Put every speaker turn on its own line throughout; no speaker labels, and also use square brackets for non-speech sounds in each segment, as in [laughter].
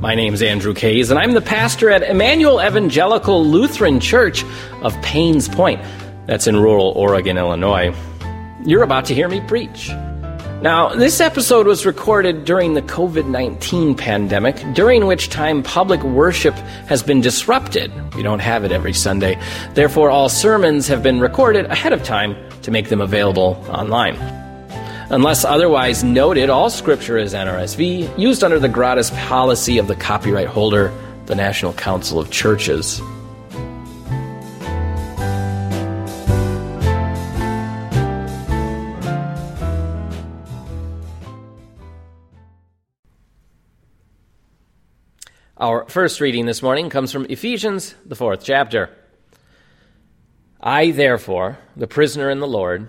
My name's Andrew Kays, and I'm the pastor at Emmanuel Evangelical Lutheran Church of Paynes Point. That's in rural Oregon, Illinois. You're about to hear me preach. Now, this episode was recorded during the COVID 19 pandemic, during which time public worship has been disrupted. We don't have it every Sunday. Therefore, all sermons have been recorded ahead of time to make them available online. Unless otherwise noted, all scripture is NRSV, used under the gratis policy of the copyright holder, the National Council of Churches. Our first reading this morning comes from Ephesians, the fourth chapter. I, therefore, the prisoner in the Lord,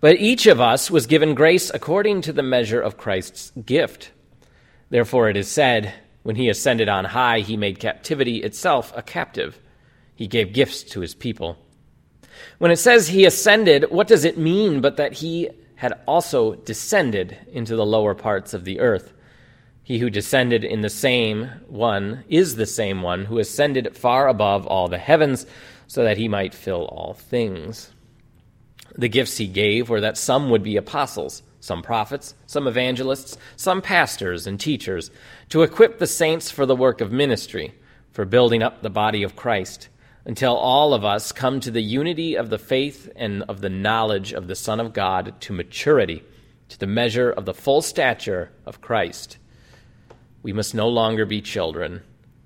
But each of us was given grace according to the measure of Christ's gift. Therefore, it is said, When he ascended on high, he made captivity itself a captive. He gave gifts to his people. When it says he ascended, what does it mean but that he had also descended into the lower parts of the earth? He who descended in the same one is the same one who ascended far above all the heavens so that he might fill all things. The gifts he gave were that some would be apostles, some prophets, some evangelists, some pastors and teachers, to equip the saints for the work of ministry, for building up the body of Christ, until all of us come to the unity of the faith and of the knowledge of the Son of God to maturity, to the measure of the full stature of Christ. We must no longer be children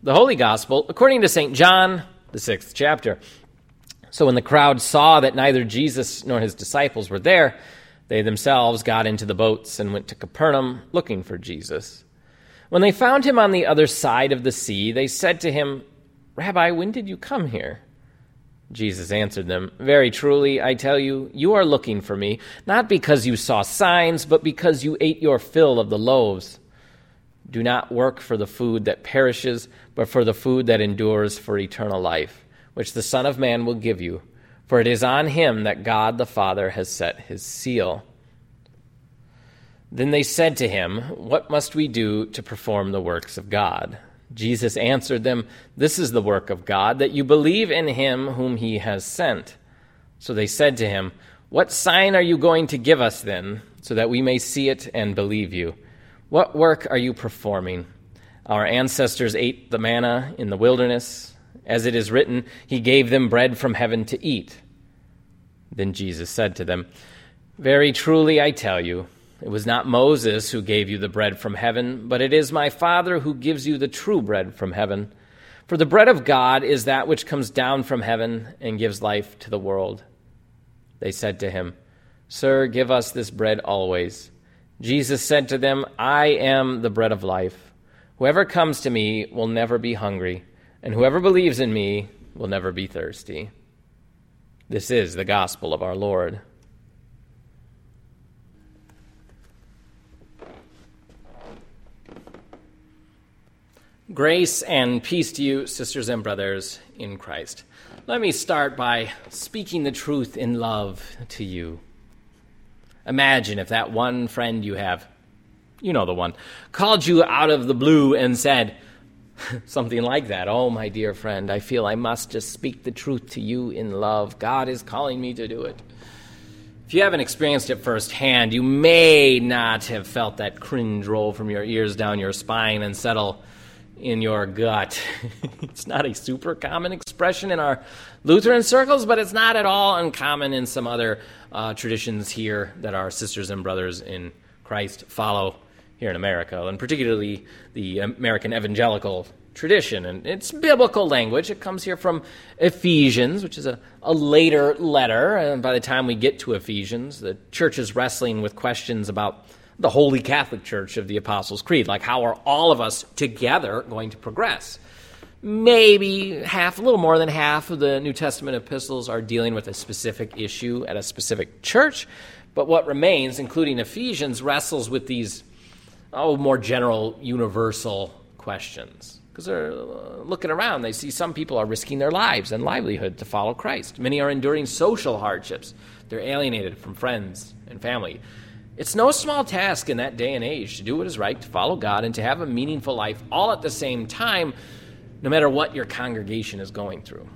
The Holy Gospel, according to St. John, the sixth chapter. So when the crowd saw that neither Jesus nor his disciples were there, they themselves got into the boats and went to Capernaum looking for Jesus. When they found him on the other side of the sea, they said to him, Rabbi, when did you come here? Jesus answered them, Very truly, I tell you, you are looking for me, not because you saw signs, but because you ate your fill of the loaves. Do not work for the food that perishes, but for the food that endures for eternal life, which the Son of Man will give you. For it is on him that God the Father has set his seal. Then they said to him, What must we do to perform the works of God? Jesus answered them, This is the work of God, that you believe in him whom he has sent. So they said to him, What sign are you going to give us then, so that we may see it and believe you? What work are you performing? Our ancestors ate the manna in the wilderness. As it is written, He gave them bread from heaven to eat. Then Jesus said to them, Very truly I tell you, it was not Moses who gave you the bread from heaven, but it is my Father who gives you the true bread from heaven. For the bread of God is that which comes down from heaven and gives life to the world. They said to him, Sir, give us this bread always. Jesus said to them, I am the bread of life. Whoever comes to me will never be hungry, and whoever believes in me will never be thirsty. This is the gospel of our Lord. Grace and peace to you, sisters and brothers in Christ. Let me start by speaking the truth in love to you. Imagine if that one friend you have, you know the one, called you out of the blue and said [laughs] something like that. Oh, my dear friend, I feel I must just speak the truth to you in love. God is calling me to do it. If you haven't experienced it firsthand, you may not have felt that cringe roll from your ears down your spine and settle in your gut. [laughs] it's not a super common expression in our Lutheran circles, but it's not at all uncommon in some other uh, traditions here that our sisters and brothers in Christ follow here in America, and particularly the American evangelical tradition. And it's biblical language. It comes here from Ephesians, which is a, a later letter. And by the time we get to Ephesians, the church is wrestling with questions about the Holy Catholic Church of the Apostles' Creed. Like, how are all of us together going to progress? Maybe half, a little more than half of the New Testament epistles are dealing with a specific issue at a specific church. But what remains, including Ephesians, wrestles with these oh, more general, universal questions. Because they're uh, looking around, they see some people are risking their lives and livelihood to follow Christ. Many are enduring social hardships. They're alienated from friends and family. It's no small task in that day and age to do what is right, to follow God, and to have a meaningful life all at the same time, no matter what your congregation is going through.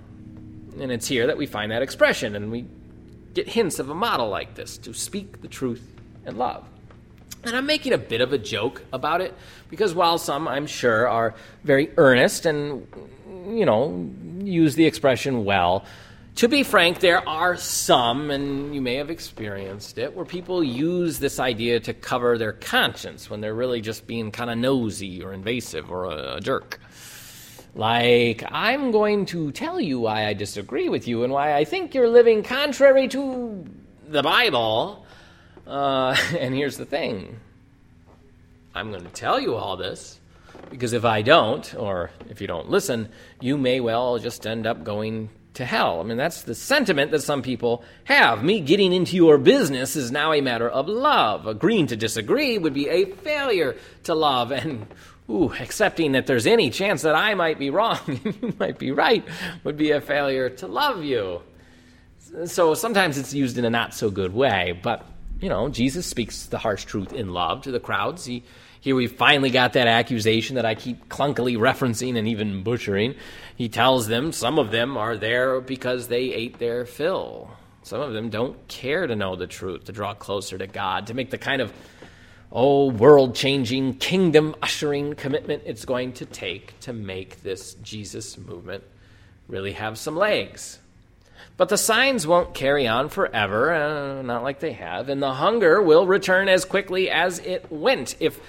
And it's here that we find that expression, and we get hints of a model like this to speak the truth and love. And I'm making a bit of a joke about it because while some, I'm sure, are very earnest and, you know, use the expression well, to be frank, there are some, and you may have experienced it, where people use this idea to cover their conscience when they're really just being kind of nosy or invasive or a, a, jerk. Like, I'm going to tell you why I disagree with you and why I think you're living contrary to the Bible. Uh, [laughs] and here's the thing I'm going to tell you all this because if I don't, or if you don't listen, you may well just end up going to hell. I mean, that's the sentiment that some people have. Me getting into your business is now a matter of love. Agreeing to disagree would be a failure to love. [laughs] And ooh, accepting that there's any chance that I might be wrong [laughs] and you might be right would be a failure to love you. So sometimes it's used in a not so good way, but you know, Jesus speaks the harsh truth in love to the crowds. He here we finally got that accusation that I keep clunkily referencing and even butchering. He tells them some of them are there because they ate their fill. Some of them don't care to know the truth, to draw closer to God, to make the kind of oh, world changing, kingdom ushering commitment it's going to take to make this Jesus movement really have some legs. But the signs won't carry on forever, uh, not like they have, and the hunger will return as quickly as it went if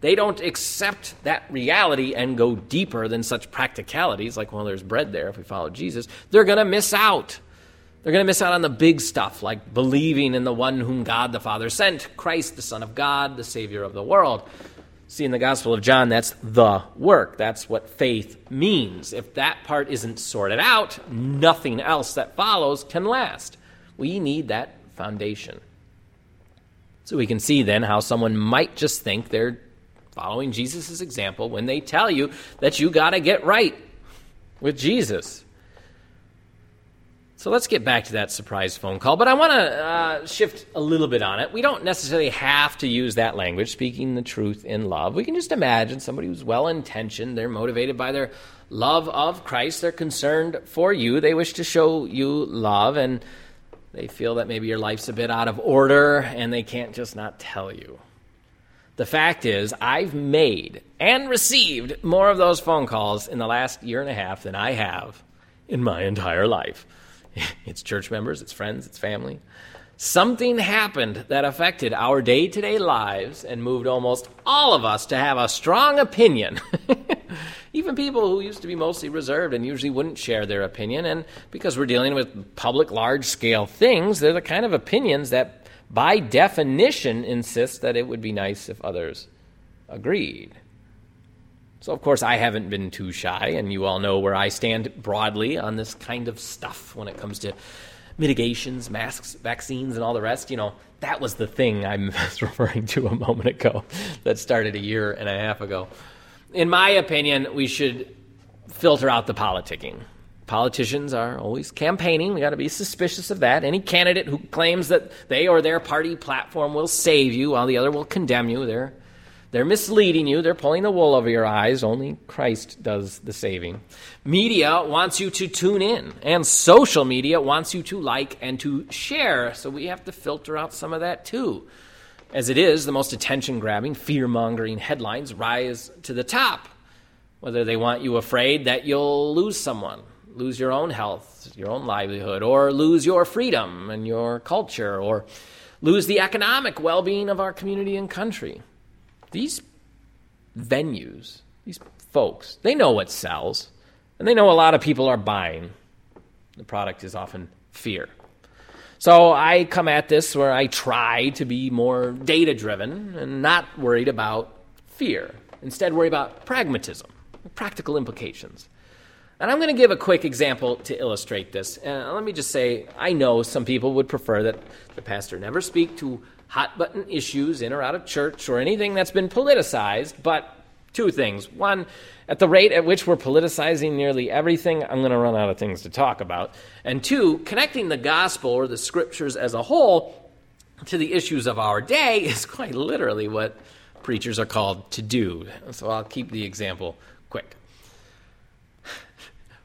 they don't accept that reality and go deeper than such practicalities, like, well, there's bread there if we follow Jesus, they're going to miss out. They're going to miss out on the big stuff, like believing in the one whom God the Father sent, Christ, the Son of God, the Savior of the world. See, in the Gospel of John, that's the work. That's what faith means. If that part isn't sorted out, nothing else that follows can last. We need that foundation. So we can see then how someone might just think they're following Jesus' example when they tell you that you got to get right with Jesus. So let's get back to that surprise phone call, but I want to uh, shift a little bit on it. We don't necessarily have to use that language, speaking the truth in love. We can just imagine somebody who's well intentioned, they're motivated by their love of Christ, they're concerned for you, they wish to show you love, and they feel that maybe your life's a bit out of order, and they can't just not tell you. The fact is, I've made and received more of those phone calls in the last year and a half than I have in my entire life. [laughs] It's church members, it's friends, it's family. Something happened that affected our day to day lives and moved almost all of us to have a strong opinion. [laughs] Even people who used to be mostly reserved and usually wouldn't share their opinion. And because we're dealing with public, large scale things, they're the kind of opinions that by definition, insists that it would be nice if others agreed. So, of course, I haven't been too shy, and you all know where I stand broadly on this kind of stuff when it comes to mitigations, masks, vaccines, and all the rest. You know, that was the thing I [laughs] was referring to a moment ago that started a year and a half ago. In my opinion, we should filter out the politicking politicians are always campaigning. We got to be suspicious of that. Any candidate who claims that they or their party platform will save you while the other will condemn you, they're They're misleading you. They're pulling the wool over your eyes. Only Christ does the saving. Media wants you to tune in, and social media wants you to like and to share. So we have to filter out some of that too. As it is, the most attention grabbing, fear mongering headlines rise to the top. Whether they want you afraid that you'll lose someone, lose your own health, your own livelihood, or lose your freedom and your culture, or lose the economic well being of our community and country. These venues, these folks, they know what sells, and they know a lot of people are buying. The product is often fear. So I come at this where I try to be more data driven and not worried about fear. Instead, worry about pragmatism, practical implications. And I'm going to give a quick example to illustrate this. Uh, let me just say, I know some people would prefer that the pastor never speak to hot button issues in or out of church or anything that's been politicized, but two things. One, at the rate at which we're politicizing nearly everything, I'm going to run out of things to talk about. And two, connecting the gospel or the scriptures as a whole to the issues of our day [laughs] is quite literally what preachers are called to do. So I'll keep the example quick.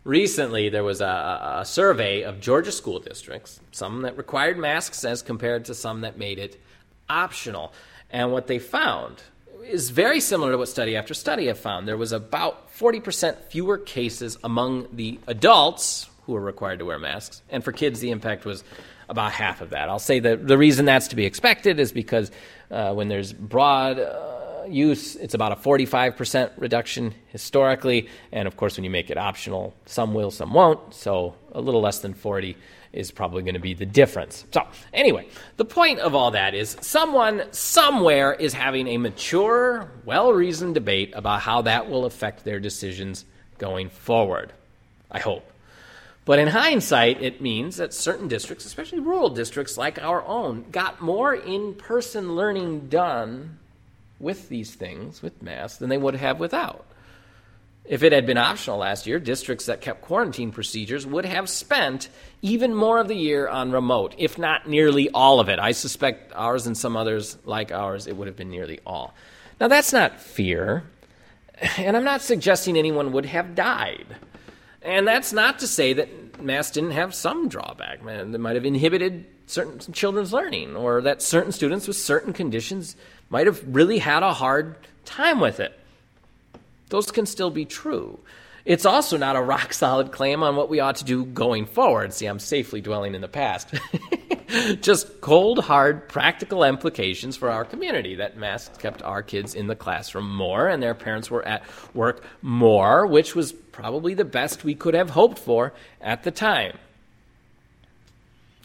Recently, there was a, a, survey of Georgia school districts, some that required masks as compared to some that made it optional. And what they found is very similar to what study after study have found. There was about 40% fewer cases among the adults who were required to wear masks, and for kids, the impact was about half of that. I'll say that the reason that's to be expected is because uh, when there's broad uh, use, it's about a 45% reduction historically. And of course, when you make it optional, some will, some won't. So a little less than 40 is probably going to be the difference. So, anyway, the point of all that is someone somewhere is having a mature, well reasoned debate about how that will affect their decisions going forward. I hope. But in hindsight, it means that certain districts, especially rural districts like our own, got more in person learning done with these things, with masks, than they would have without. If it had been optional last year, districts that kept quarantine procedures would have spent even more of the year on remote, if not nearly all of it. I suspect ours and some others like ours, it would have been nearly all. Now, that's not fear, and I'm not suggesting anyone would have died. And that's not to say that masks didn't have some drawback. They might have inhibited certain children's learning, or that certain students with certain conditions might have really had a hard time with it. Those can still be true. It's also not a rock solid claim on what we ought to do going forward. See, I'm safely dwelling in the past. [laughs] Just cold, hard, practical implications for our community that masks kept our kids in the classroom more and their parents were at work more, which was probably the best we could have hoped for at the time.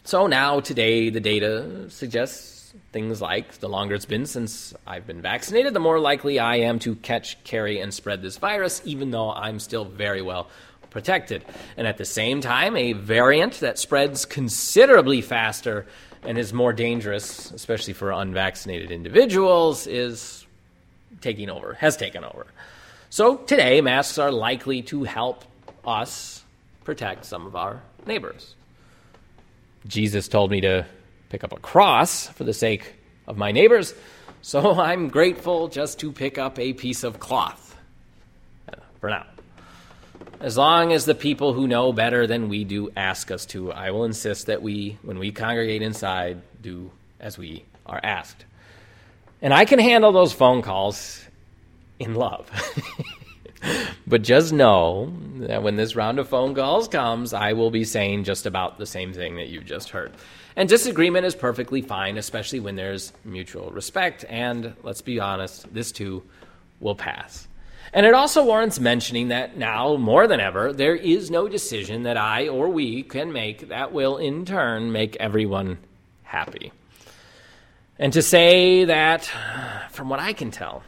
So now, today, the data suggests things like the longer it's been since I've been vaccinated, the more likely I am to catch, carry, and spread this virus, even though I'm still very well protected. And at the same time, a variant that spreads considerably faster and is more dangerous, especially for unvaccinated individuals, is taking over, has taken over. So today, masks are likely to help us protect some of our neighbors. Jesus told me to pick up a cross for the sake of my neighbors, so [laughs] I'm grateful just to pick up a piece of cloth uh, for now. As long as the people who know better than we do ask us to, I will insist that we, when we congregate inside, do as we are asked. And I can handle those phone calls in love. [laughs] but just know that when this round of phone calls comes, I will be saying just about the same thing that you just heard. And disagreement is perfectly fine, especially when there's mutual respect. And let's be honest, this too will pass. And it also warrants mentioning that now, more than ever, there is no decision that I or we can make that will in turn make everyone happy. And to say that, from what I can tell,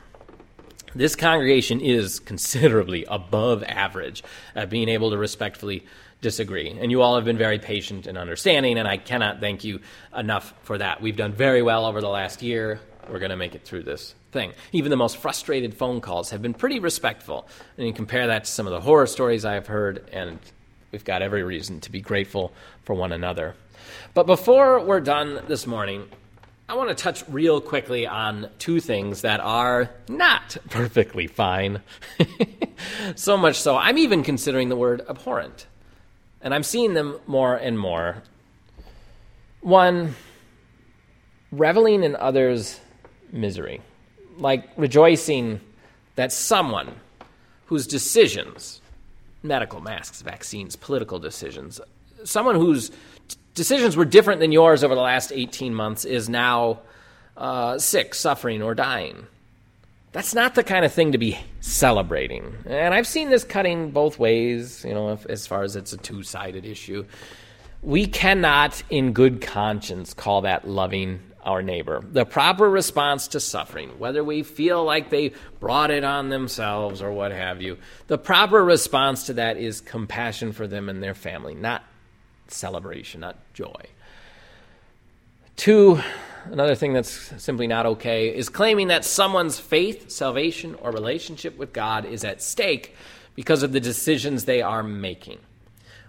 this congregation is considerably above average at being able to respectfully disagree. And you all have been very patient and understanding, and I cannot thank you enough for that. We've done very well over the last year. We're going to make it through this thing. Even the most frustrated phone calls have been pretty respectful. And you compare that to some of the horror stories I've heard, and we've got every reason to be grateful for one another. But before we're done this morning, I want to touch real quickly on two things that are not [laughs] perfectly fine. [laughs] so much so, I'm even considering the word abhorrent. And I'm seeing them more and more. One, reveling in others' misery, like rejoicing that someone whose decisions, medical masks, vaccines, political decisions, someone whose decisions were different than yours over the last 18 months is now uh, sick, suffering, or dying. That's not the kind of thing to be celebrating. And I've seen this cutting both ways, you know, if, as far as it's a two sided issue. We cannot, in good conscience, call that loving our neighbor. The proper response to suffering, whether we feel like they brought it on themselves or what have you, the proper response to that is compassion for them and their family, not celebration, not joy. Two, another thing that's simply not okay is claiming that someone's faith, salvation, or relationship with God is at stake because of the decisions they are making.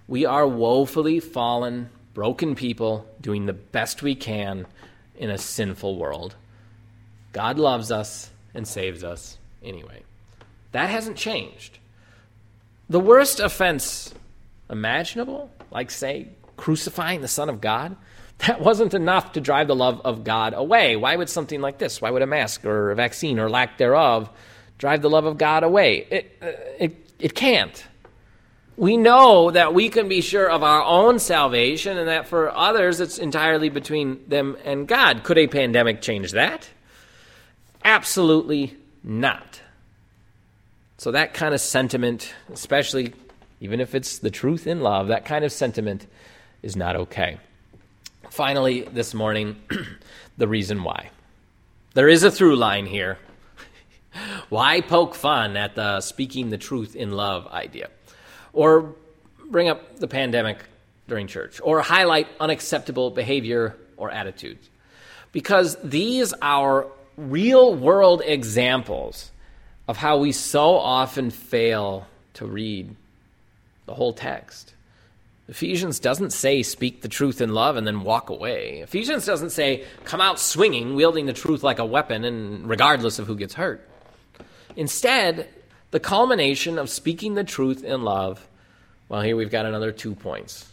We are woefully fallen, broken people doing the best we can in a sinful world. God loves us and saves us anyway. That hasn't changed. The worst offense imaginable, like, say, crucifying the Son of God, [laughs] that wasn't enough to drive the love of God away. Why would something like this, why would a mask or a vaccine or lack thereof drive the love of God away? It, uh, it, it can't. We know that we can be sure of our own salvation and that for others it's entirely between them and God. Could a pandemic change that? Absolutely not. So, that kind of sentiment, especially even if it's the truth in love, that kind of sentiment is not okay. Finally, this morning, [clears throat] the reason why. There is a through line here. [laughs] why poke fun at the speaking the truth in love idea? Or bring up the pandemic during church? Or highlight unacceptable behavior or attitudes? Because these are real world examples of how we so often fail to read the whole text. Ephesians doesn't say speak the truth in love and then walk away. Ephesians doesn't say come out swinging, wielding the truth like a weapon, and regardless of who gets hurt. Instead, the culmination of speaking the truth in love, well, here we've got another two points.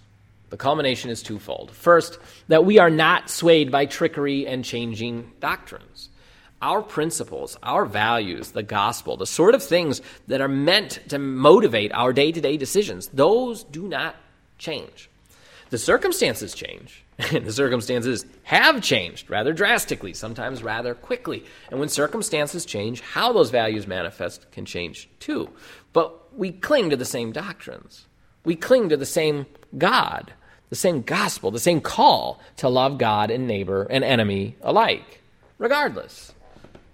The culmination is twofold. First, that we are not swayed by trickery and changing doctrines our principles, our values, the gospel, the sort of things that are meant to motivate our day to day decisions, those do not change. The circumstances change, [laughs] and the circumstances have changed rather drastically, sometimes rather quickly. And when circumstances change, how those values manifest can change too. But we cling to the same doctrines, we cling to the same God, the same gospel, the same call to love God and neighbor and enemy alike, regardless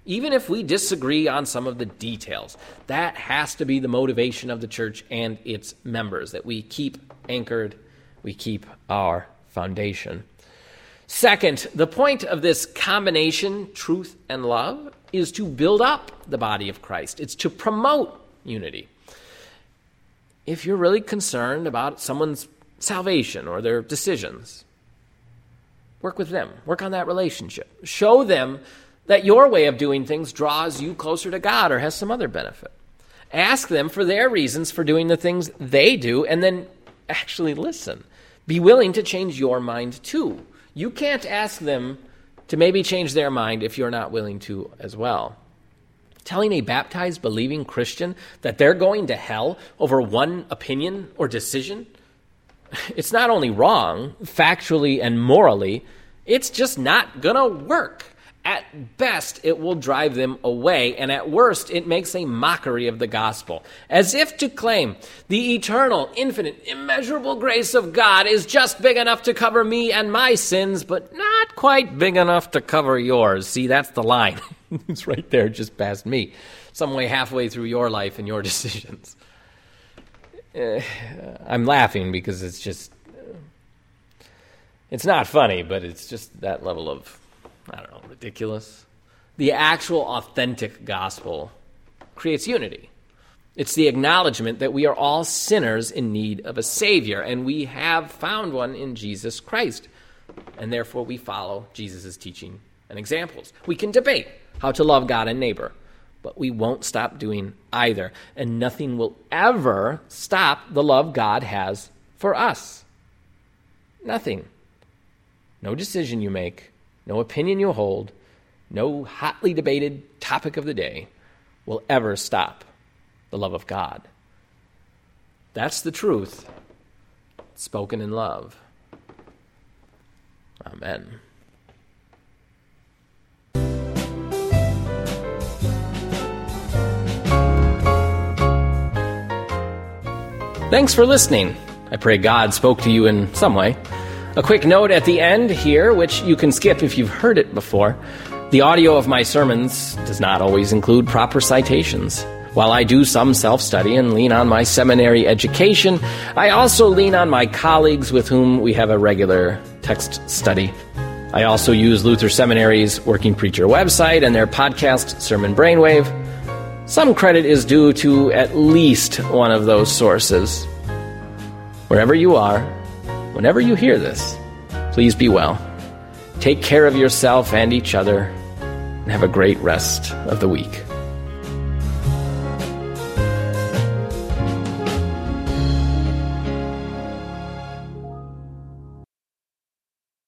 even if we disagree on some of the details. That has to be the motivation of the church and its members, that we keep anchored, we keep our foundation. Second, the point of this combination, truth and love, is to build up the body of Christ, it's to promote unity. If you're really concerned about someone's salvation or their decisions, work with them, work on that relationship. Show them that your way of doing things draws you closer to God or has some other benefit. Ask them for their reasons for doing the things they do, and then actually listen. Be willing to change your mind too. You can't ask them to maybe change their mind if you're not willing to as well. Telling a baptized, believing Christian that they're going to hell over one opinion or decision, [laughs] it's not only wrong, factually and morally, it's just not going to work. At best, it will drive them away, and at worst, it makes a mockery of the gospel, as if to claim the eternal, infinite, immeasurable grace of God is just big enough to cover me and my sins, but not quite big enough to cover yours. See, that's the line. [laughs] it's right there, just past me, some way halfway through your life and your [laughs] decisions. Uh, I'm laughing because it's just. It's not funny, but it's just that level of I don't know, ridiculous. The actual authentic gospel creates unity. It's the acknowledgement that we are all sinners in need of a Savior, and we have found one in Jesus Christ. And therefore, we follow Jesus' teaching and examples. We can debate how to love God and neighbor, but we won't stop doing either. And nothing will ever stop the love God has for us. Nothing. No decision you make, no opinion you hold, no hotly debated topic of the day will ever stop the love of God. That's the truth spoken in love. Amen. Thanks for listening. I pray God spoke to you in some way. A quick note at the end here, which you can skip if you've heard it before. The audio of my sermons does not always include proper citations. While I do some self study and lean on my seminary education, I also lean on my colleagues with whom we have a regular text study. I also use Luther Seminary's Working Preacher website and their podcast, Sermon Brainwave. Some credit is due to at least one of those sources. Wherever you are, whenever you hear this, please be well. Take care of yourself and each other, and have a great rest of the week.